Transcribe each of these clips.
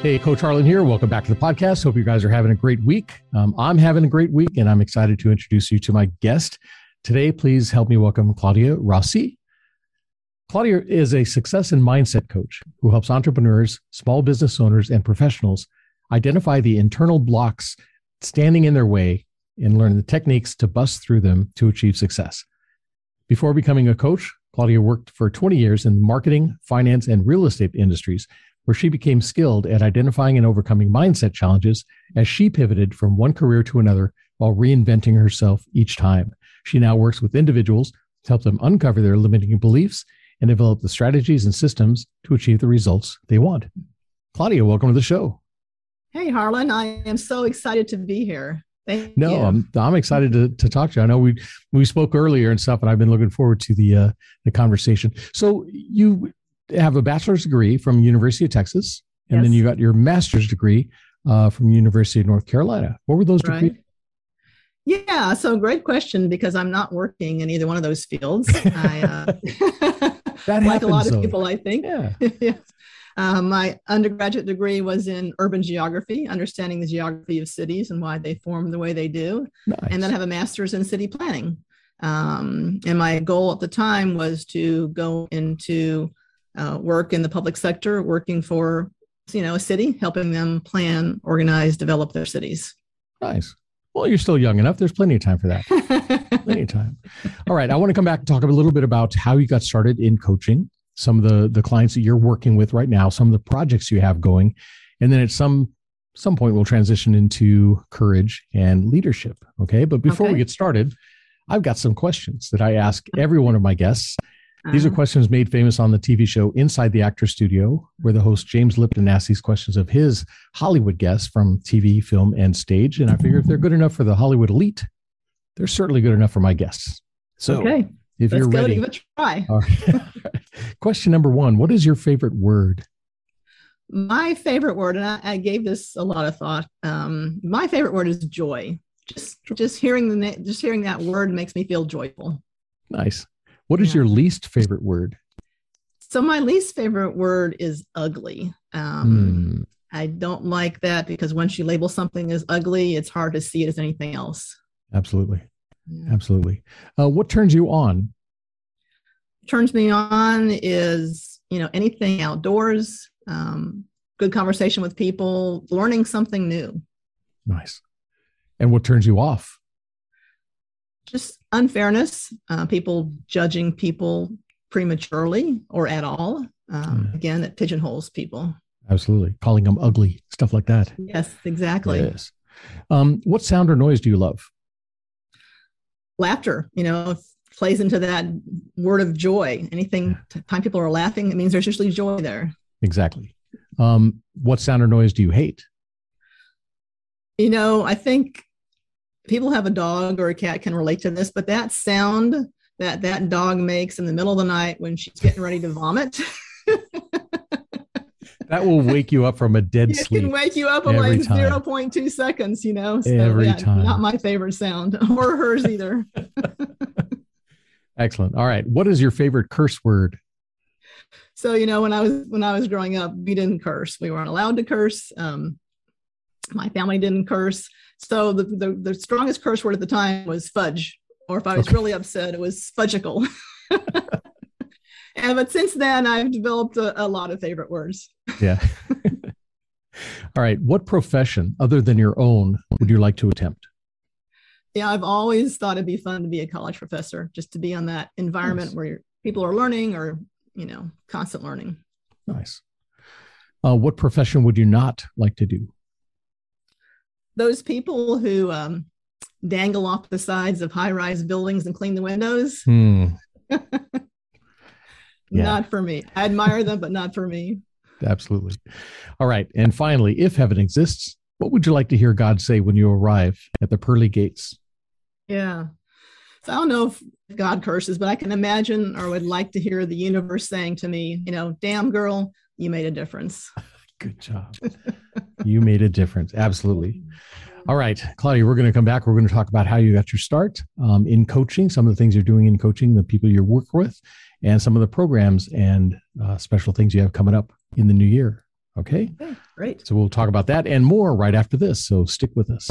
Hey, Coach Harlan here. Welcome back to the podcast. Hope you guys are having a great week. Um, I'm having a great week, and I'm excited to introduce you to my guest today. Please help me welcome Claudia Rossi. Claudia is a success and mindset coach who helps entrepreneurs, small business owners, and professionals identify the internal blocks standing in their way and learn the techniques to bust through them to achieve success. Before becoming a coach, Claudia worked for 20 years in the marketing, finance, and real estate industries, where she became skilled at identifying and overcoming mindset challenges as she pivoted from one career to another while reinventing herself each time. She now works with individuals to help them uncover their limiting beliefs and develop the strategies and systems to achieve the results they want. Claudia, welcome to the show. Hey, Harlan, I am so excited to be here. Thank no, you. I'm I'm excited to, to talk to you. I know we we spoke earlier and stuff, and I've been looking forward to the uh, the conversation. So you have a bachelor's degree from University of Texas, and Yes. then you got your master's degree uh, from University of North Carolina. What were those Right. degrees? Yeah, so great question because I'm not working in either one of those fields. I, uh, That like a lot of though. people, I think. Yeah, yes. Um, my undergraduate degree was in urban geography, understanding the geography of cities and why they form the way they do. nice. and then I have a master's in city planning. Um, and my goal at the time was to go into uh, work in the public sector, working for you know a city, helping them plan, organize, develop their cities. nice. Well, you're still young enough. There's plenty of time for that. plenty of time. All right, I want to come back and talk a little bit about how you got started in coaching, some of the the clients that you're working with right now, some of the projects you have going, and then at some some point we'll transition into courage and leadership. Okay, but before we get started, I've got some questions that I ask every one of my guests. These are Uh, questions made famous on the TV show Inside the Actor Studio, where the host James Lipton asks these questions of his Hollywood guests from TV, film, and stage. And I figure if they're good enough for the Hollywood elite, they're certainly good enough for my guests. So okay, if let's you're go ready, give it a try. Right. question number one What is your favorite word? My favorite word, and I, I gave this a lot of thought. Um, my favorite word is joy. Just just hearing the just hearing that word makes me feel joyful. Nice. What is Yeah. your least favorite word? So my least favorite word is ugly. Um, Hmm, I don't like that because once you label something as ugly, it's hard to see it as anything else. absolutely. Absolutely. Uh, what turns you on? Turns me on is you know anything outdoors, um, good conversation with people, learning something new. Nice. And what turns you off? Just unfairness, uh, people judging people prematurely or at all. Um. Again, it pigeonholes people. Absolutely. Calling them ugly, stuff like that. Yes, exactly. Yes. Um, what sound or noise do you love? Laughter, you know, plays into that word of joy. Anything time people are laughing, it means there's usually joy there. Exactly. Um, what sound or noise do you hate? You know, I think people have a dog or a cat can relate to this, but that sound that that dog makes in the middle of the night when she's getting ready to vomit, That will wake you up from a dead sleep. it sleep. can wake you up in like 0.2 seconds, you know? Every time. Not my favorite sound or hers either. Excellent. All right. What is your favorite curse word? so, you know, when I was when I was growing up, we didn't curse. We weren't allowed to curse. Um, my family didn't curse. So the, the, the strongest curse word at the time was fudge. Or if I was Okay. really upset, it was fudgical. and but since then I've developed a, a lot of favorite words. Yeah. All right. What profession other than your own would you like to attempt? Yeah, I've always thought it'd be fun to be a college professor, just to be on that environment Nice. where people are learning or, you know, constant learning. Nice. Uh, what profession would you not like to do? Those people who um, dangle off the sides of high rise buildings and clean the windows, Hmm. Yeah. not for me. I admire them, but not for me. Absolutely. All right. And finally, if heaven exists, what would you like to hear God say when you arrive at the pearly gates? Yeah. So I don't know if God curses, but I can imagine or would like to hear the universe saying to me, you know, damn girl, you made a difference. Good job. you made a difference. Absolutely. All right, Claudia, we're going to come back. We're going to talk about how you got your start um, in coaching, some of the things you're doing in coaching, the people you work with, and some of the programs and uh, special things you have coming up in the new year. Okay? okay, great. So we'll talk about that and more right after this. So stick with us.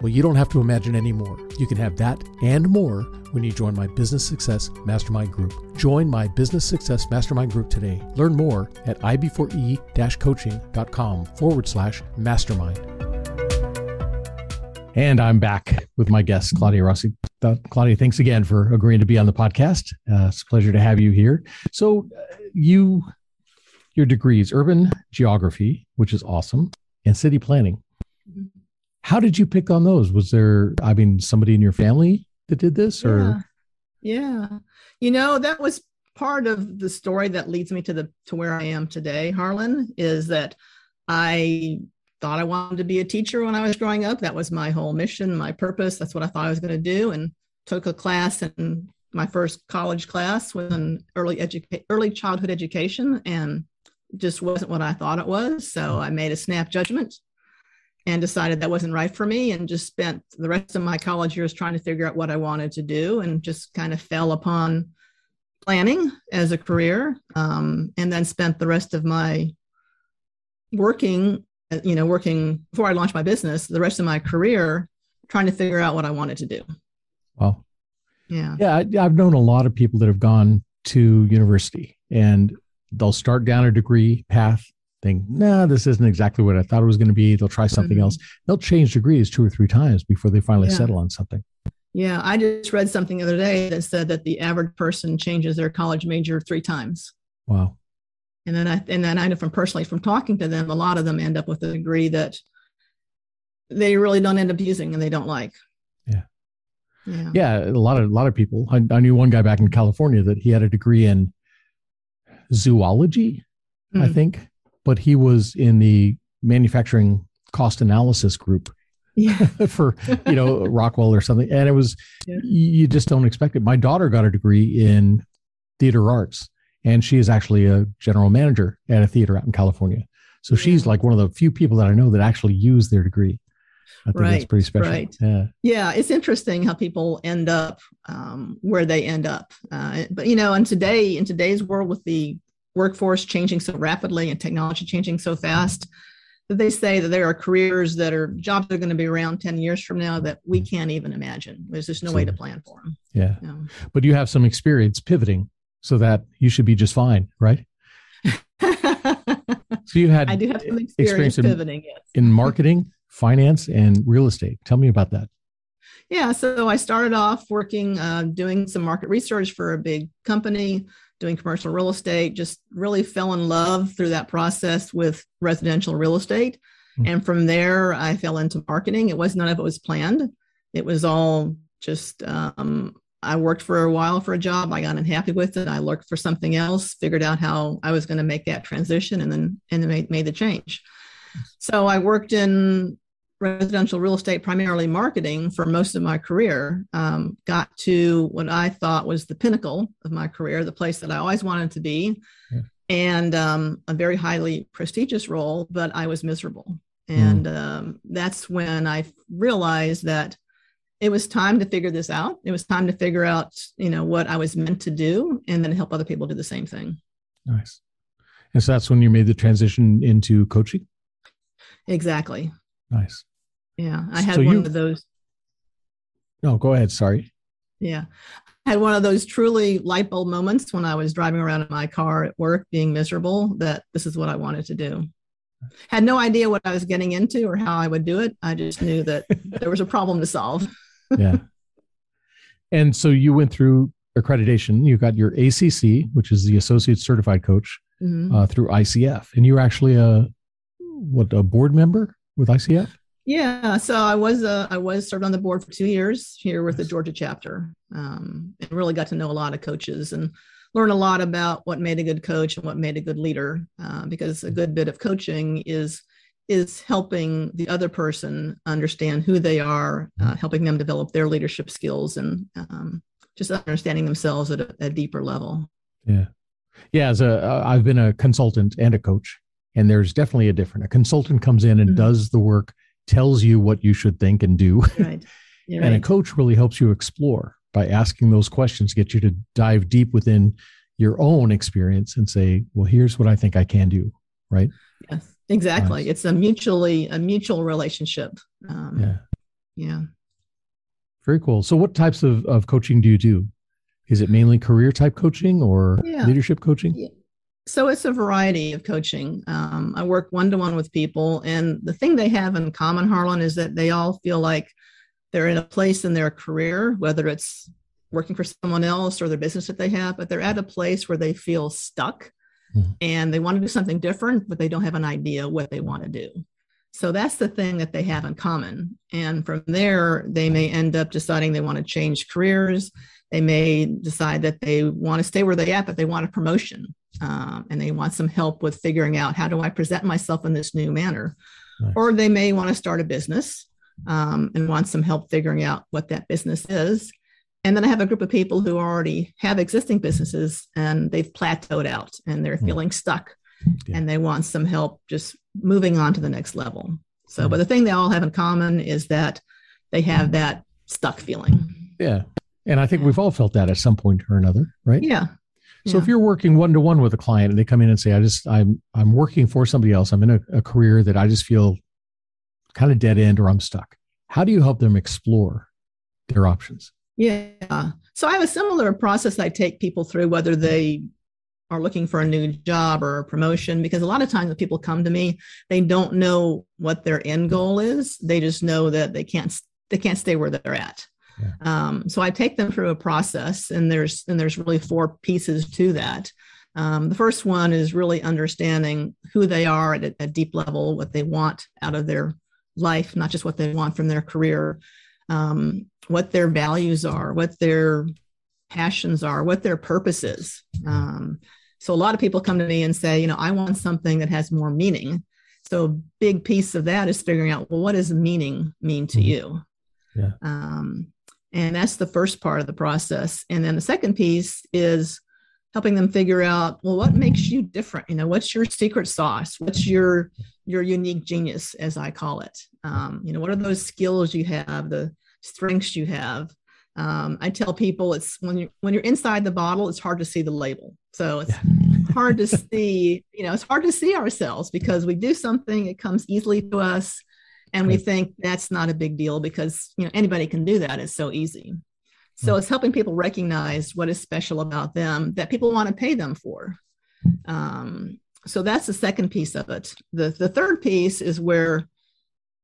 Well, you don't have to imagine anymore. You can have that and more when you join my Business Success Mastermind Group. Join my Business Success Mastermind Group today. Learn more at ib4e coaching.com forward slash mastermind. And I'm back with my guest, Claudia Rossi. Uh, Claudia, thanks again for agreeing to be on the podcast. Uh, it's a pleasure to have you here. So, uh, you, your degrees, urban geography, which is awesome, and city planning. How did you pick on those? Was there, I mean, somebody in your family that did this or? Yeah. yeah. You know, that was part of the story that leads me to the, to where I am today, Harlan, is that I thought I wanted to be a teacher when I was growing up. That was my whole mission, my purpose. That's what I thought I was going to do. And took a class in my first college class was an early education, early childhood education, and just wasn't what I thought it was. So hmm. I made a snap judgment and decided that wasn't right for me and just spent the rest of my college years trying to figure out what I wanted to do and just kind of fell upon planning as a career um, and then spent the rest of my working you know working before I launched my business the rest of my career trying to figure out what I wanted to do. Wow. Yeah. Yeah. I, I've known a lot of people that have gone to university and they'll start down a degree path think, nah, this isn't exactly what I thought it was going to be. They'll try something mm-hmm. else. They'll change degrees two or three times before they finally yeah. settle on something. Yeah, I just read something the other day that said that the average person changes their college major three times. Wow. And then I and then I know from personally from talking to them, a lot of them end up with a degree that they really don't end up using and they don't like. Yeah. Yeah. Yeah. A lot of a lot of people. I, I knew one guy back in California that he had a degree in zoology, mm. I think but he was in the manufacturing cost analysis group yeah. for you know Rockwell or something, and it was yeah. you just don't expect it. My daughter got a degree in theater arts, and she is actually a general manager at a theater out in California. So yeah. she's like one of the few people that I know that actually use their degree. I think right, that's pretty special. Right. Yeah. Yeah. It's interesting how people end up um, where they end up. Uh, but you know, in today, in today's world with the workforce changing so rapidly and technology changing so fast that they say that there are careers that are jobs that are going to be around 10 years from now that we can't even imagine. There's just no way to plan for them. Yeah. But you have some experience pivoting so that you should be just fine, right? so you had I do have some experience, experience in, pivoting, yes. in marketing, finance, and real estate. Tell me about that. Yeah, so I started off working, uh, doing some market research for a big company, doing commercial real estate, just really fell in love through that process with residential real estate. Mm-hmm. And from there, I fell into marketing. It was none of it was planned. It was all just, um, I worked for a while for a job. I got unhappy with it. I looked for something else, figured out how I was going to make that transition, and then and then made, made the change. So I worked in residential real estate, primarily marketing, for most of my career. Um, got to what I thought was the pinnacle of my career, the place that I always wanted to be, yeah. and um, a very highly prestigious role, but I was miserable. And mm. um, that's when I realized that it was time to figure this out. It was time to figure out, you know, what I was meant to do, and then help other people do the same thing. Nice. And so that's when you made the transition into coaching. Exactly. Nice. Yeah, I had so one you, of those. No, go ahead. Sorry. Yeah. I had one of those truly light bulb moments when I was driving around in my car at work being miserable that this is what I wanted to do. Had no idea what I was getting into or how I would do it. I just knew that there was a problem to solve. yeah. And so you went through accreditation. You got your ACC, which is the Associate Certified Coach. mm-hmm. uh, through ICF, and you're actually a what a board member with ICF. Yeah, so I was uh, I was served on the board for two years here with the Georgia chapter, um, and really got to know a lot of coaches and learn a lot about what made a good coach and what made a good leader. Uh, because a good bit of coaching is is helping the other person understand who they are, uh, helping them develop their leadership skills, and um, just understanding themselves at a, a, deeper level. Yeah, yeah. As a, uh, I've been a consultant and a coach, and there's definitely a different. A consultant comes in and mm-hmm. does the work, tells you what you should think and do, right. and right. a coach really helps you explore by asking those questions, get you to dive deep within your own experience and say, well, here's what I think I can do. Right. Yes, exactly. Nice. It's a mutually, a mutual relationship. Um, yeah. Yeah. Very cool. So what types of, of coaching do you do? Is it mainly career type coaching or yeah. leadership coaching? Yeah. So it's a variety of coaching. Um, I work one to one with people, and the thing they have in common, Harlan, is that they all feel like they're in a place in their career, whether it's working for someone else or their business that they have, but they're at a place where they feel stuck mm-hmm. and they want to do something different, but they don't have an idea what they want to do. So that's the thing that they have in common. And from there, they may end up deciding they want to change careers. They may decide that they want to stay where they are, but they want a promotion um, and they want some help with figuring out how do I present myself in this new manner. Nice. Or they may want to start a business um, and want some help figuring out what that business is. And then I have a group of people who already have existing businesses and they've plateaued out and they're mm. feeling stuck yeah. and they want some help just moving on to the next level. So, mm. but the thing they all have in common is that they have that stuck feeling. Yeah. And I think we've all felt that at some point or another, right? Yeah. So yeah. if you're working one to one with a client and they come in and say, I just I'm I'm working for somebody else, I'm in a, a career that I just feel kind of dead end or I'm stuck. How do you help them explore their options? Yeah. So I have a similar process I take people through, whether they are looking for a new job or a promotion, because a lot of times when people come to me, they don't know what their end goal is. They just know that they can't they can't stay where they're at. Yeah. Um, so I take them through a process, and there's and there's really four pieces to that. Um, the first one is really understanding who they are at a, a, deep level, what they want out of their life, not just what they want from their career, um, what their values are, what their passions are, what their purpose is. Um, so a lot of people come to me and say, you know, I want something that has more meaning. So a big piece of that is figuring out, well, what does meaning mean to mm-hmm. you? Yeah. Um, and that's the first part of the process. And then the second piece is helping them figure out, well, what makes you different? You know, what's your secret sauce? What's your your unique genius, as I call it? Um, you know, what are those skills you have, the strengths you have? Um, I tell people it's when you're when you're inside the bottle, it's hard to see the label. So it's yeah. hard to see, you know, it's hard to see ourselves because we do something, it comes easily to us, and we think that's not a big deal because you know anybody can do that. It's so easy. So hmm. it's helping people recognize what is special about them that people want to pay them for. Um, so that's the second piece of it. The the third piece is where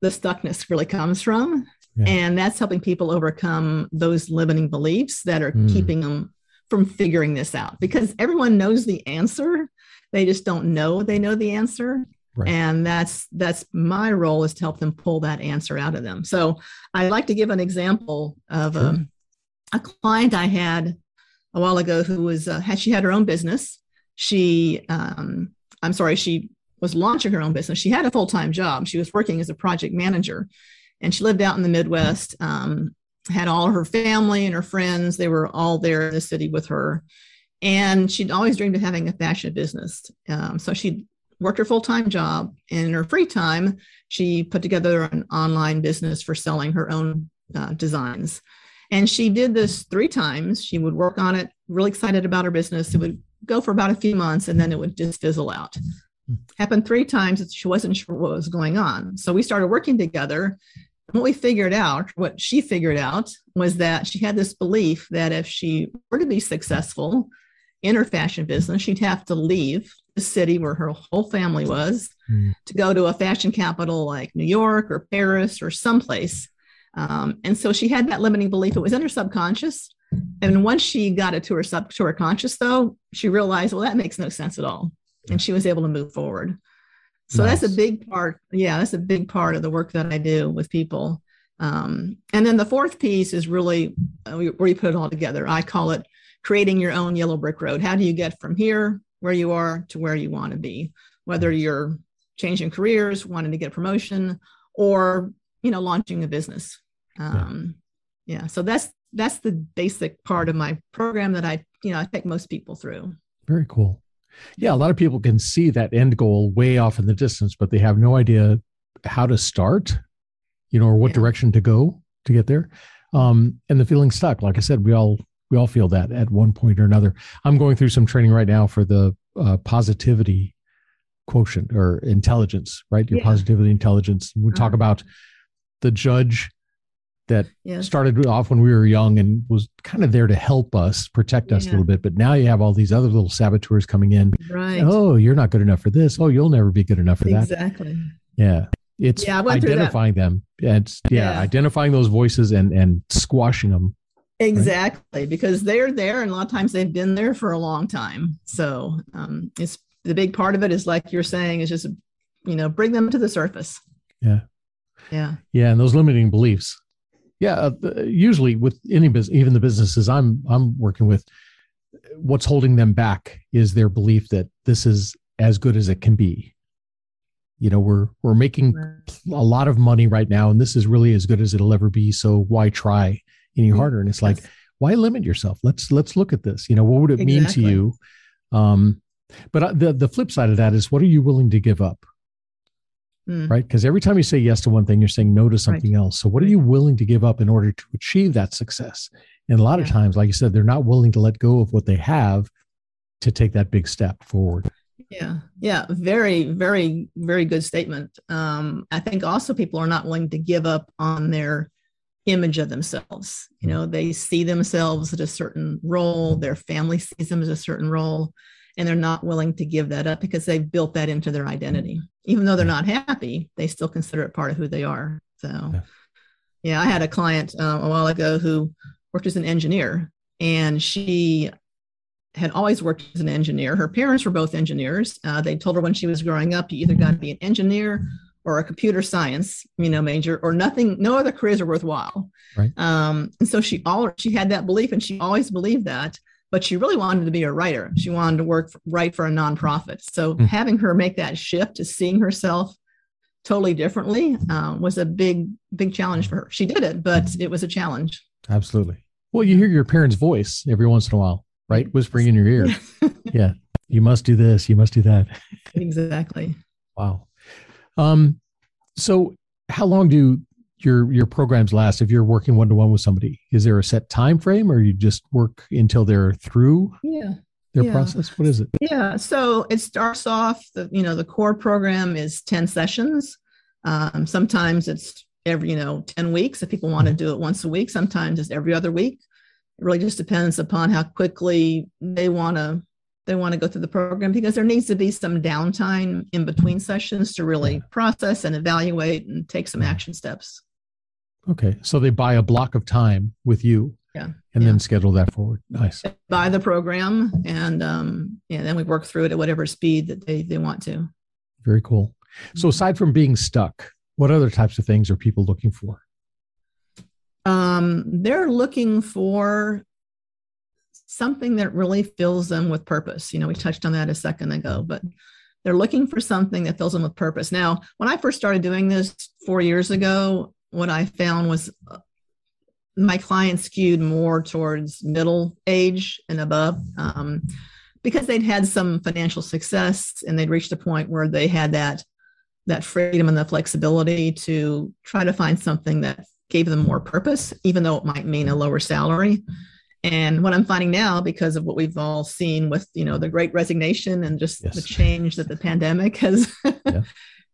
the stuckness really comes from. Yeah. And that's helping people overcome those limiting beliefs that are mm. keeping them from figuring this out because everyone knows the answer. They just don't know they know the answer. Right. And that's that's my role is to help them pull that answer out of them. So I'd like to give an example of sure. um, a client I had a while ago who was uh, had she had her own business. She um, I'm sorry, she was launching her own business. She had a full time job. She was working as a project manager, and she lived out in the Midwest. Um, had all her family and her friends. They were all there in the city with her. And she'd always dreamed of having a fashion business. Um, so she worked her full time job. And in her free time, she put together an online business for selling her own uh, designs. And she did this three times. She would work on it, really excited about her business. It would go for about a few months and then it would just fizzle out. Happened three times. She wasn't sure what was going on. So we started working together what we figured out, what she figured out, was that she had this belief that if she were to be successful in her fashion business, she'd have to leave city where her whole family was mm. to go to a fashion capital like New York or Paris or someplace. Um, and so she had that limiting belief. It was in her subconscious. And once she got it to her sub to her conscious, though, she realized, well, that makes no sense at all. and she was able to move forward. So Nice. that's a big part. Yeah, that's a big part of the work that I do with people. Um, and then the fourth piece is really uh, where you put it all together. I call it creating your own yellow brick road. How do you get from here, where you are, to where you want to be? Whether you're changing careers, wanting to get a promotion, or you know, launching a business. Um, yeah. So that's that's the basic part of my program that I you know I take most people through. Very cool. Yeah, a lot of people can see that end goal way off in the distance, but they have no idea how to start, you know, or what Yeah. direction to go to get there. Um, and the feeling stuck. Like I said, we all we all feel that at one point or another. I'm going through some training right now for the uh, positivity quotient or intelligence, right? Your Yeah. positivity intelligence. We talk Uh-huh. about the judge that started off when we were young and was kind of there to help us, protect us a little bit. But now you have all these other little saboteurs coming in. Right. Oh, you're not good enough for this. Oh, you'll never be good enough for that. exactly. Yeah. It's Yeah, I went through that. identifying them. It's yeah, Yeah. identifying those voices and and squashing them. Exactly, because they're there, and a lot of times they've been there for a long time. So um, it's the big part of it is like you're saying is just you know bring them to the surface. Yeah. Yeah. Yeah, and those limiting beliefs. Yeah, uh, usually with any business, even the businesses I'm I'm working with, what's holding them back is their belief that this is as good as it can be. You know, we're we're making a lot of money right now, and this is really as good as it'll ever be. So why try any Mm, harder? And it's like, Yes. why limit yourself? Let's let's look at this. You know, what would it mean to you? Um, but uh, the the flip side of that is, what are you willing to give up? Mm. Right? Because every time you say yes to one thing, you're saying no to something else. So, what are you willing to give up in order to achieve that success? And a lot of times, like you said, they're not willing to let go of what they have to take that big step forward. Yeah, yeah, very, very, very good statement. Um, I think also people are not willing to give up on their image of themselves. You know, they see themselves at a certain role, their family sees them as a certain role, and they're not willing to give that up because they've built that into their identity. Even though they're not happy, they still consider it part of who they are. So, Yeah. yeah, I had a client uh, a while ago who worked as an engineer, and she had always worked as an engineer. Her parents were both engineers. Uh, they told her when she was growing up, you either got to be an engineer or a computer science, you know, major, or nothing. No other careers are worthwhile. Right. Um, and so she all she had that belief, and she always believed that. But she really wanted to be a writer. She wanted to work for, write for a nonprofit. So Hmm. having her make that shift to seeing herself totally differently um, was a big, big challenge for her. She did it, but it was a challenge. Absolutely. Well, you hear your parents' voice every once in a while, right? Whispering in your ear. yeah. You must do this. You must do that. exactly. Wow. Um, so how long do your your programs last if you're working one to one with somebody? Is there a set time frame or you just work until they're through Yeah. their Yeah. process? What is it? Yeah, so it starts off the you know the core program is ten sessions. Um, sometimes it's every you know ten weeks if people want to do it once a week. Sometimes it's every other week. It really just depends upon how quickly they want to they want to go through the program because there needs to be some downtime in between sessions to really process and evaluate and take some action steps. Okay. So they buy a block of time with you Yeah. and Yeah. then schedule that forward. Nice. Buy the program and um, yeah, then we work through it at whatever speed that they they want to. Very cool. So aside from being stuck, what other types of things are people looking for? um, they're looking for something that really fills them with purpose. You know, we touched on that a second ago, but they're looking for something that fills them with purpose. Now, when I first started doing this four years ago, what I found was uh, my clients skewed more towards middle age and above um, because they'd had some financial success and they'd reached a point where they had that that freedom and the flexibility to try to find something that gave them more purpose, even though it might mean a lower salary. And what I'm finding now, because of what we've all seen with you know the Great Resignation and just Yes. the change that the pandemic has Yeah.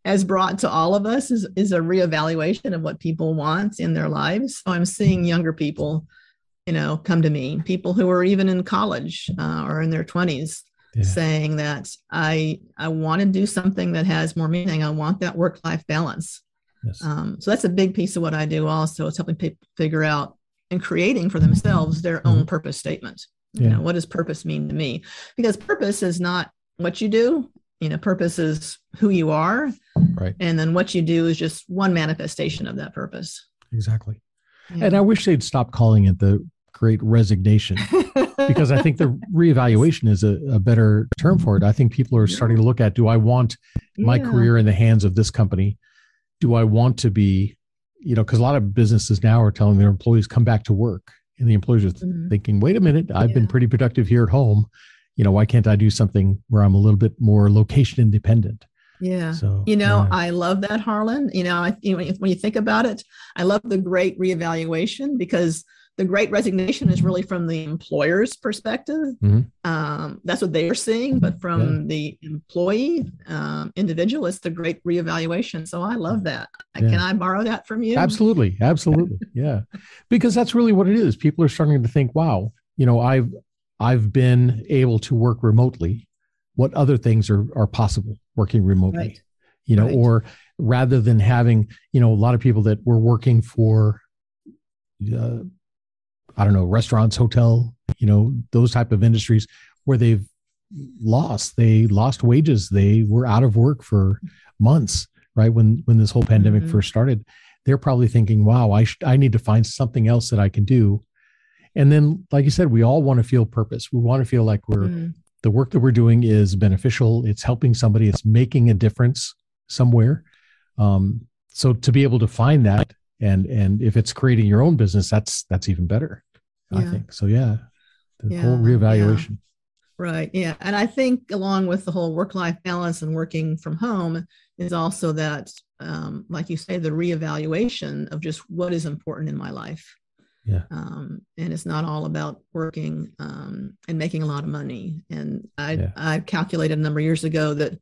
has brought to all of us, is is a reevaluation of what people want in their lives. So I'm seeing younger people, you know, come to me, people who are even in college uh, or in their 20s, Yeah. saying that I I want to do something that has more meaning. I want that work life balance. Yes. Um, so that's a big piece of what I do. Also, it's helping people figure out and creating for themselves their own purpose statement. You Mm-hmm. Know, what does purpose mean to me? Because purpose is not what you do; you know, purpose is who you are. Right. And then what you do is just one manifestation of that purpose. Exactly. Yeah. And I wish they'd stop calling it the great resignation because I think the reevaluation is a, a better term for it. I think people are starting to look at do I want my Yeah. career in the hands of this company? Do I want to be, you know, because a lot of businesses now are telling their employees come back to work. And the employees are Mhm. thinking, wait a minute, I've been pretty productive here at home. You know, why can't I do something where I'm a little bit more location independent? Yeah. So, You know, yeah. I love that, Harlan. You know, I, you know, when you think about it, I love the great reevaluation because the great resignation is really from the employer's perspective. Mhm. Um, that's what they are seeing, but from the employee um, individual, it's the great reevaluation. So I love that. Yeah. Can I borrow that from you? Absolutely. Absolutely. yeah. Because that's really what it is. People are starting to think, wow, you know, I've I've been able to work remotely. What other things are are possible working remotely? Right. You know, Right. or rather than having, you know, a lot of people that were working for uh, I don't know, restaurants, hotel, you know, those type of industries where they've lost, they lost wages, they were out of work for months, right? When when this whole pandemic Mhm. first started, they're probably thinking, "Wow, I sh- I need to find something else that I can do." And then, like you said, we all want to feel purpose. We want to feel like we're Mm, the work that we're doing is beneficial. It's helping somebody. It's making a difference somewhere. Um, so to be able to find that, and and if it's creating your own business, that's that's even better. I think so. Yeah, the whole Yeah, reevaluation. Right. Yeah. And I think along with the whole work life balance and working from home is also that, um, like you say, the reevaluation of just what is important in my life. Yeah. Um, and it's not all about working um, and making a lot of money. And I, Yeah. I calculated a number of years ago that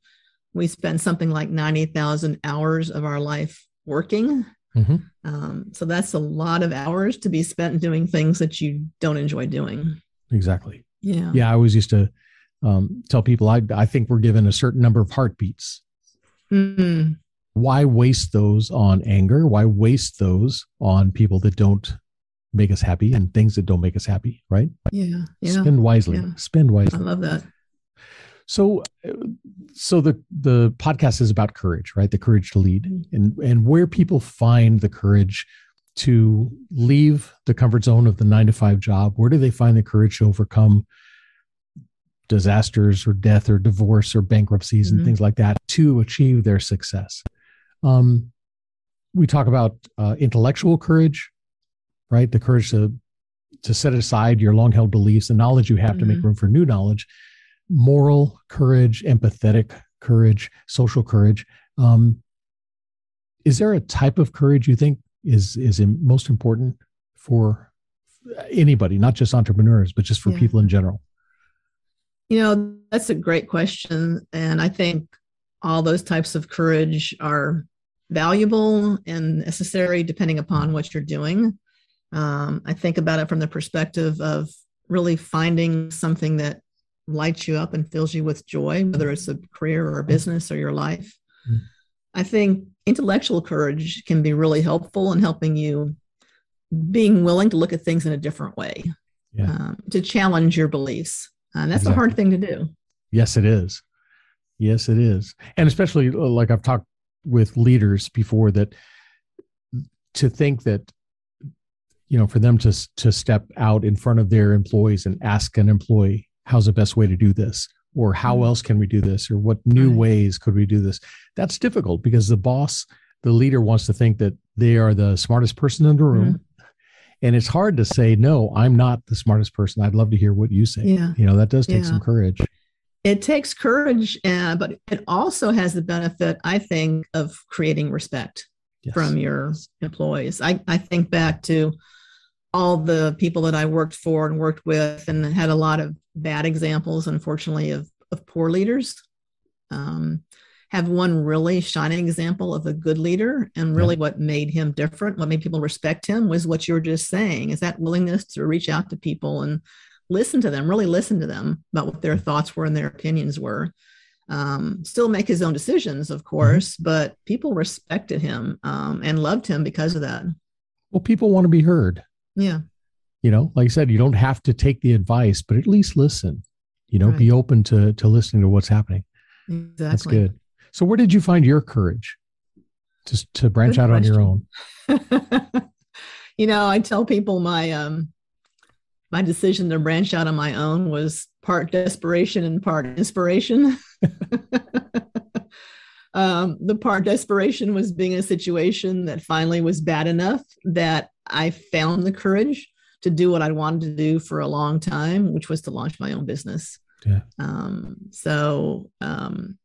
we spend something like 90,000 hours of our life working. Mhm. Um, so that's a lot of hours to be spent doing things that you don't enjoy doing. Exactly. Yeah. Yeah, I always used to um, tell people I I think we're given a certain number of heartbeats. Mm, Why waste those on anger? Why waste those on people that don't make us happy and things that don't make us happy? Right. yeah. Yeah. Spend wisely. Yeah. Spend wisely. I love that. So, uh, so the the podcast is about courage, right? The courage to lead, Mhm. and and where people find the courage to leave the comfort zone of the nine to five job. Where do they find the courage to overcome disasters or death or divorce or bankruptcies and Mhm. things like that to achieve their success? Um, we talk about uh, intellectual courage, right? The courage to to set aside your long held beliefs, the knowledge you have to make Mhm. room for new knowledge moral courage, empathetic courage, social courage. Um, is there a type of courage you think is is most important for anybody, not just entrepreneurs, but just for Yeah. people in general? You know, that's a great question. And I think all those types of courage are valuable and necessary depending upon what you're doing. Um, I think about it from the perspective of really finding something that lights you up and fills you with joy, whether it's a career or a business or your life. Mm. I think intellectual courage can be really helpful in helping you being willing to look at things in a different way, Yeah. um, to challenge your beliefs. And that's a hard thing to do. Yes, it is. Yes, it is. And especially uh, like I've talked with leaders before that to think that you know for them to to step out in front of their employees and ask an employee how's the best way to do this? Or how Mhm. else can we do this? Or what new ways could we do this? That's difficult because the boss the leader wants to think that they are the smartest person in the room. And it's hard to say no i'm not the smartest person. I'd love to hear what you say. Yeah. you know that does take some courage. It takes courage, uh, but it also has the benefit, I think, of creating respect Yes. from your employees. I, I think back to all the people that I worked for and worked with and had a lot of bad examples, unfortunately, of, of poor leaders. Um, have one really shining example of a good leader and really what made him different, what made people respect him was what you were just saying is that willingness to reach out to people and listen to them, really listen to them about what their thoughts were and their opinions were. Um, still make his own decisions, of course, but people respected him um, and loved him because of that. well people want to be heard Yeah. you know like i said you don't have to take the advice but at least listen you know be open to to listening to what's happening Exactly. That's good. So where did you find your courage to to branch Good out on your own? you know, I tell people my um my decision to branch out on my own was part desperation and part inspiration. um, the part desperation was being in a situation that finally was bad enough that I found the courage to do what I wanted to do for a long time, which was to launch my own business. Yeah. Um, so um,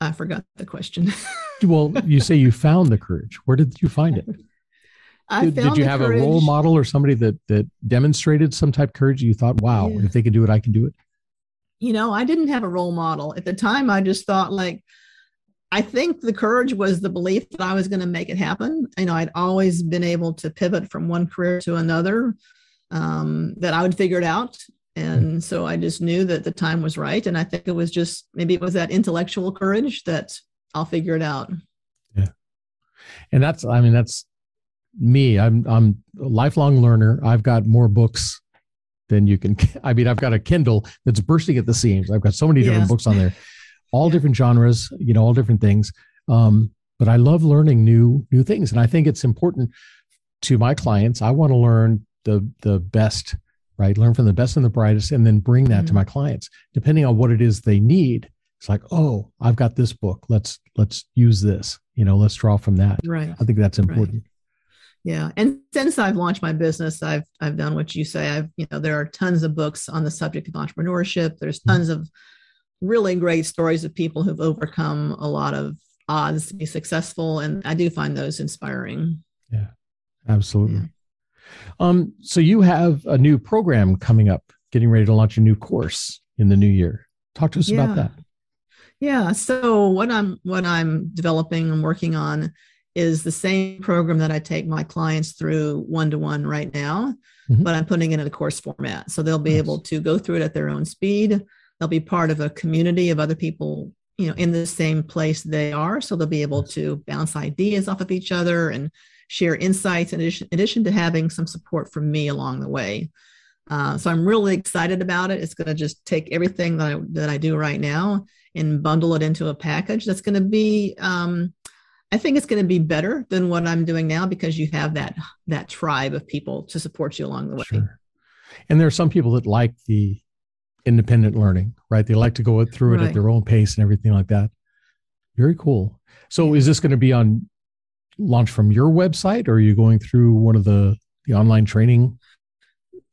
I forgot the question. Well, you say you found the courage. Where did you find it? I Did, did you have a role model or somebody that that demonstrated some type of courage? You thought, wow, Yeah. if they can do it, I can do it. you know, I didn't have a role model at the time. I just thought like, I think the courage was the belief that I was going to make it happen. You know, I'd always been able to pivot from one career to another, um, that I would figure it out. And so I just knew that the time was right. And I think it was just maybe it was that intellectual courage that I'll figure it out. Yeah. And that's, I mean, that's me. I'm I'm a lifelong learner. I've got more books than you can. I mean, I've got a Kindle that's bursting at the seams. I've got so many different books on there, all Yeah. different genres. You know, all different things. Um, but I love learning new new things, and I think it's important to my clients. I want to learn the the best, right? Learn from the best and the brightest, and then bring that to Mhm. my clients, depending on what it is they need. It's like, oh, I've got this book. Let's let's use this. You know, let's draw from that. Right. I think that's important. Yeah. And since I've launched my business, I've I've done what you say. I've, you know, there are tons of books on the subject of entrepreneurship. There's Mhm. tons of really great stories of people who've overcome a lot of odds to be successful. And I do find those inspiring. Yeah, absolutely. Yeah. Um, so you have a new program coming up, getting ready to launch a new course in the new year. Talk to us about that. Yeah. So what I'm what I'm developing and working on is the same program that I take my clients through one to one right now, Mhm. but I'm putting it in a course format. So they'll be Nice. able to go through it at their own speed. They'll be part of a community of other people, you know, in the same place they are. So they'll be able to bounce ideas off of each other and share insights in addition, in addition to having some support from me along the way. Uh, so I'm really excited about it. It's going to just take everything that I, that I do right now and bundle it into a package that's going to be um, i think it's going to be better than what i'm doing now because you have that that tribe of people to support you along the way Sure. And there are some people that like the independent learning, right? They like to go through it at their own pace and everything like that. Very cool. So is this going to be on launch from your website or are you going through one of the, the online training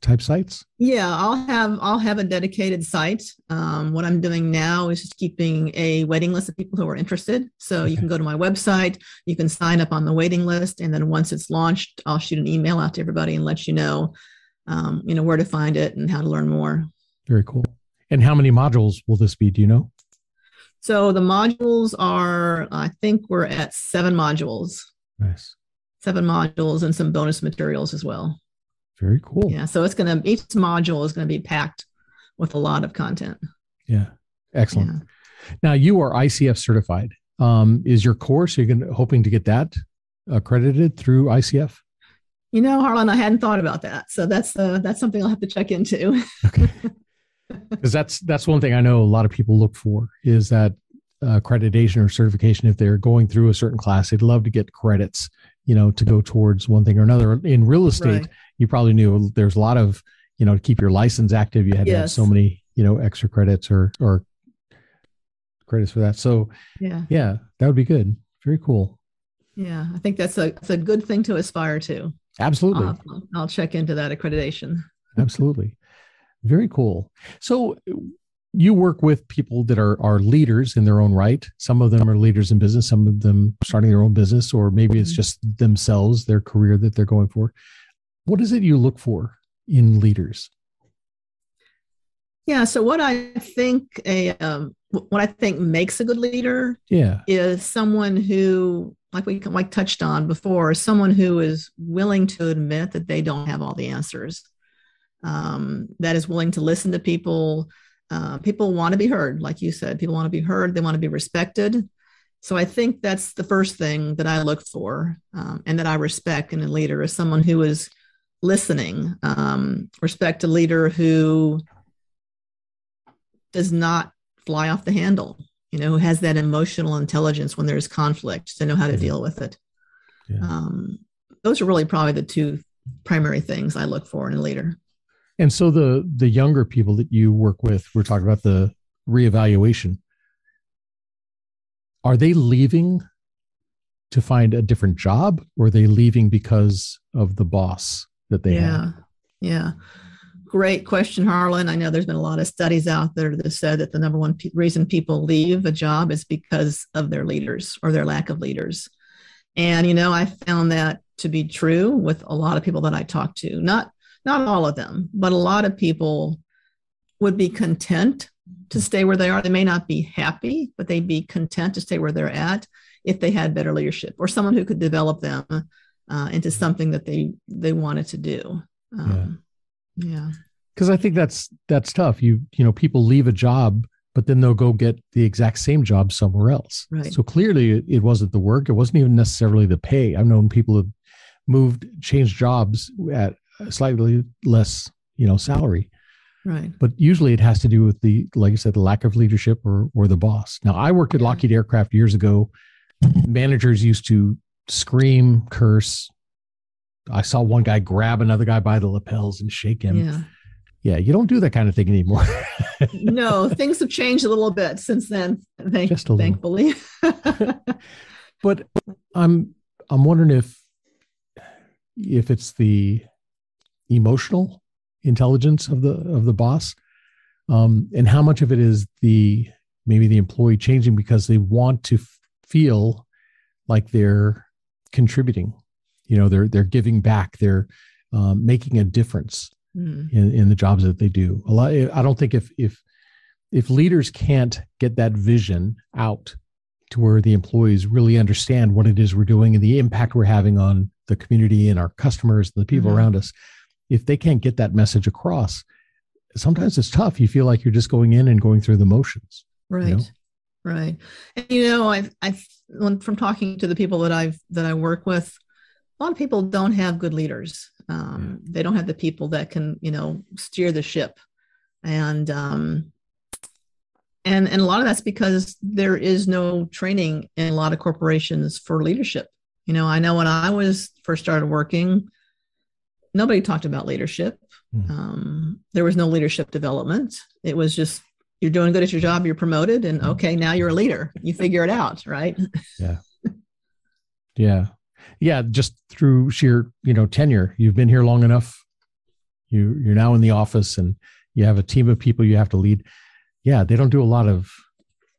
type sites? yeah i'll have i'll have a dedicated site um, what i'm doing now is just keeping a waiting list of people who are interested so you can go to my website you can sign up on the waiting list and then once it's launched i'll shoot an email out to everybody and let you know um, you know where to find it and how to learn more Very cool. And how many modules will this be? Do you know? So the modules are, I think we're at seven modules, Nice. seven modules and some bonus materials as well. Very cool. Yeah. So it's going to, each module is going to be packed with a lot of content. Yeah. Excellent. Yeah. Now you are ICF certified. Um, is your course, you're gonna, hoping to get that accredited through ICF? You know, Harlan, I hadn't thought about that. So that's, uh, that's something I'll have to check into. Okay. Because that's that's one thing I know a lot of people look for is that uh, accreditation or certification. If they're going through a certain class, they'd love to get credits, you know, to go towards one thing or another. In real estate, Right. you probably knew there's a lot of, you know, to keep your license active, you had to have so many, you know, extra credits or or credits for that. So Yeah. yeah, that would be good. Very cool. Yeah. I think that's a, that's a good thing to aspire to. Absolutely. I'll, I'll check into that accreditation. Absolutely. Very cool. So you work with people that are are leaders in their own right. Some of them are leaders in business, some of them starting their own business, or maybe it's Mhm. just themselves, their career that they're going for. What is it you look for in leaders? Yeah. So what I think a, um, what I think makes a good leader Yeah. is someone who like we like touched on before someone who is willing to admit that they don't have all the answers um, that is willing to listen to people uh, people want to be heard like you said people want to be heard they want to be respected so i think that's the first thing that i look for um, and that i respect in a leader is someone who is listening um, respect a leader who does not fly off the handle, you know, who has that emotional intelligence when there's conflict to know how to Yeah. deal with it. Yeah. Um, those are really probably the two primary things I look for in a leader. And so the the younger people that you work with, we're talking about the reevaluation. Are they leaving to find a different job, or are they leaving because of the boss that they yeah. have? Yeah. Yeah. Great question, Harlan. I know there's been a lot of studies out there that said that the number one pe- reason people leave a job is because of their leaders or their lack of leaders. And you know, I found that to be true with a lot of people that I talk to. Not not all of them, but a lot of people would be content to stay where they are. They may not be happy, but they'd be content to stay where they're at if they had better leadership or someone who could develop them uh, into something that they they wanted to do. Um, yeah. Because I think that's that's tough. You you know, people leave a job, but then they'll go get the exact same job somewhere else. Right. So clearly, it, wasn't the work. It wasn't even necessarily the pay. I've known people who moved, changed jobs at slightly less, you know, salary. Right. but usually it has to do with the like i said the lack of leadership or or the boss now i worked at lockheed aircraft years ago managers used to scream curse i saw one guy grab another guy by the lapels and shake him Yeah. yeah you don't do that kind of thing anymore No, things have changed a little bit since then. Thank, Just a thankfully. but i'm i'm wondering if if it's the emotional intelligence of the of the boss um and how much of it is the maybe the employee changing because they want to f- feel like they're contributing you know they're they're giving back they're um, making a difference Mm, in, in the jobs that they do a lot i don't think if if if leaders can't get that vision out to where the employees really understand what it is we're doing and the impact we're having on the community and our customers and the people Mhm. around us if they can't get that message across sometimes it's tough you feel like you're just going in and going through the motions right. know? Right. And you know, I've I've when, from talking to the people that I've that I work with, a lot of people don't have good leaders. Um, They don't have the people that can, you know, steer the ship, and um, and and a lot of that's because there is no training in a lot of corporations for leadership. You know, I know when I was first started working, nobody talked about leadership. Hmm. Um, there was no leadership development. It was just you're doing good at your job, you're promoted, and Mhm. okay, now you're a leader. You figure it out, right? Yeah. Yeah yeah just through sheer you know tenure you've been here long enough you you're now in the office and you have a team of people you have to lead yeah they don't do a lot of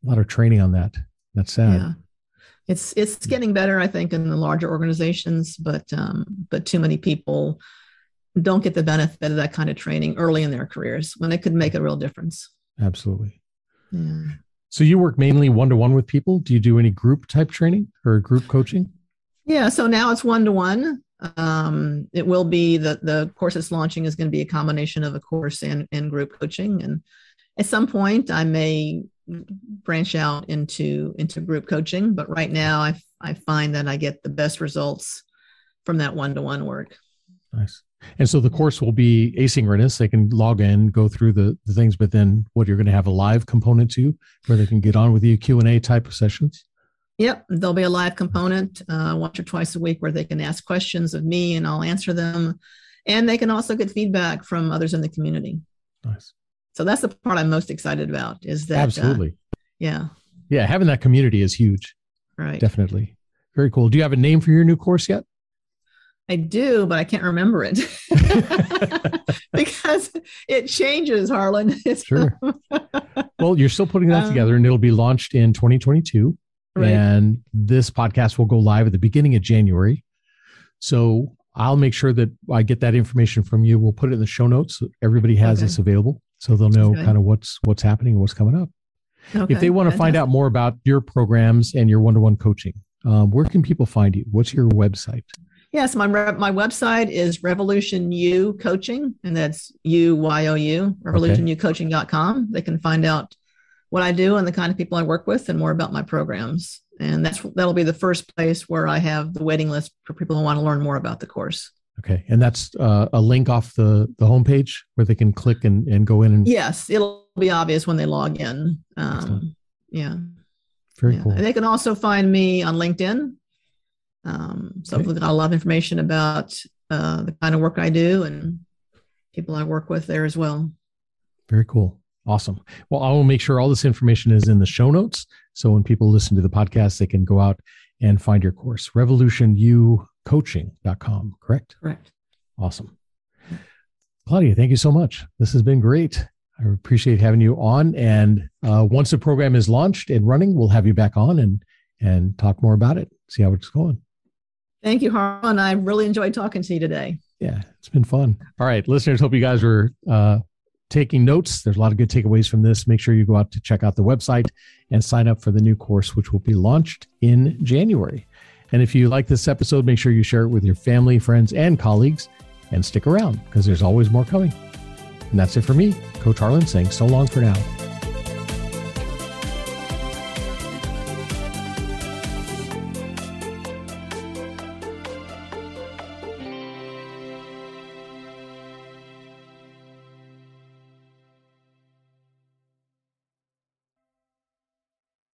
a lot of training on that that's sad Yeah. It's it's getting better, I think, in the larger organizations, but um, but too many people don't get the benefit of that kind of training early in their careers when it could make a real difference. absolutely Yeah. so you work mainly one-to-one with people do you do any group type training or group coaching Yeah, so now it's one to one. Um, it will be the the course it's launching is going to be a combination of a course and, and group coaching. And at some point, I may branch out into into group coaching. But right now, I I find that I get the best results from that one to one work. nice and so the course will be asynchronous. They can log in go through the, the things but then what you're going to have a live component to where they can get on with you q&a type of sessions. Yep, there'll be a live component uh, once or twice a week where they can ask questions of me and I'll answer them. And they can also get feedback from others in the community. nice. So that's the part I'm most excited about is that, uh, absolutely. yeah, yeah having that community is huge. Right. definitely. Very cool. Do you have a name for your new course yet I do, but I can't remember it. Because it changes, Harlan. It's- Sure. well you're still putting that Um, together and it'll be launched in 2022 Right. and this podcast will go live at the beginning of january. So i'll make sure that i get that information from you. We'll put it in the show notes so everybody has Okay. this available. So they'll know kind of what's what's happening and what's coming up. Okay, if they want to find out more about your programs and your one-to-one coaching um, where can people find you? What's your website Yes, my re- my website is Revolution U Coaching, and that's U Y O U, revolutionyoucoaching.com. They can find out what I do and the kind of people I work with and more about my programs. And that's that'll be the first place where I have the waiting list for people who want to learn more about the course. okay and that's uh, a link off the the homepage where they can click and, and go in and Yes, it'll be obvious when they log in. Um, yeah. Very yeah. cool. And they can also find me on LinkedIn. Um, so Okay. I've got a lot of information about uh, the kind of work I do and people I work with there as well. Very cool. Awesome. Well, I will make sure all this information is in the show notes. So when people listen to the podcast, they can go out and find your course, revolutionyoucoaching.com, correct? Correct. Awesome. Claudia, thank you so much. This has been great. I appreciate having you on. And uh, once the program is launched and running, we'll have you back on and and talk more about it, see how it's going. Thank you, Harlan. I really enjoyed talking to you today. Yeah, it's been fun. All right, listeners, hope you guys were uh, taking notes. There's a lot of good takeaways from this. Make sure you go out to check out the website and sign up for the new course, which will be launched in January. And if you like this episode, make sure you share it with your family, friends, and colleagues, and stick around because there's always more coming. And that's it for me, Coach Harlan, saying so long for now.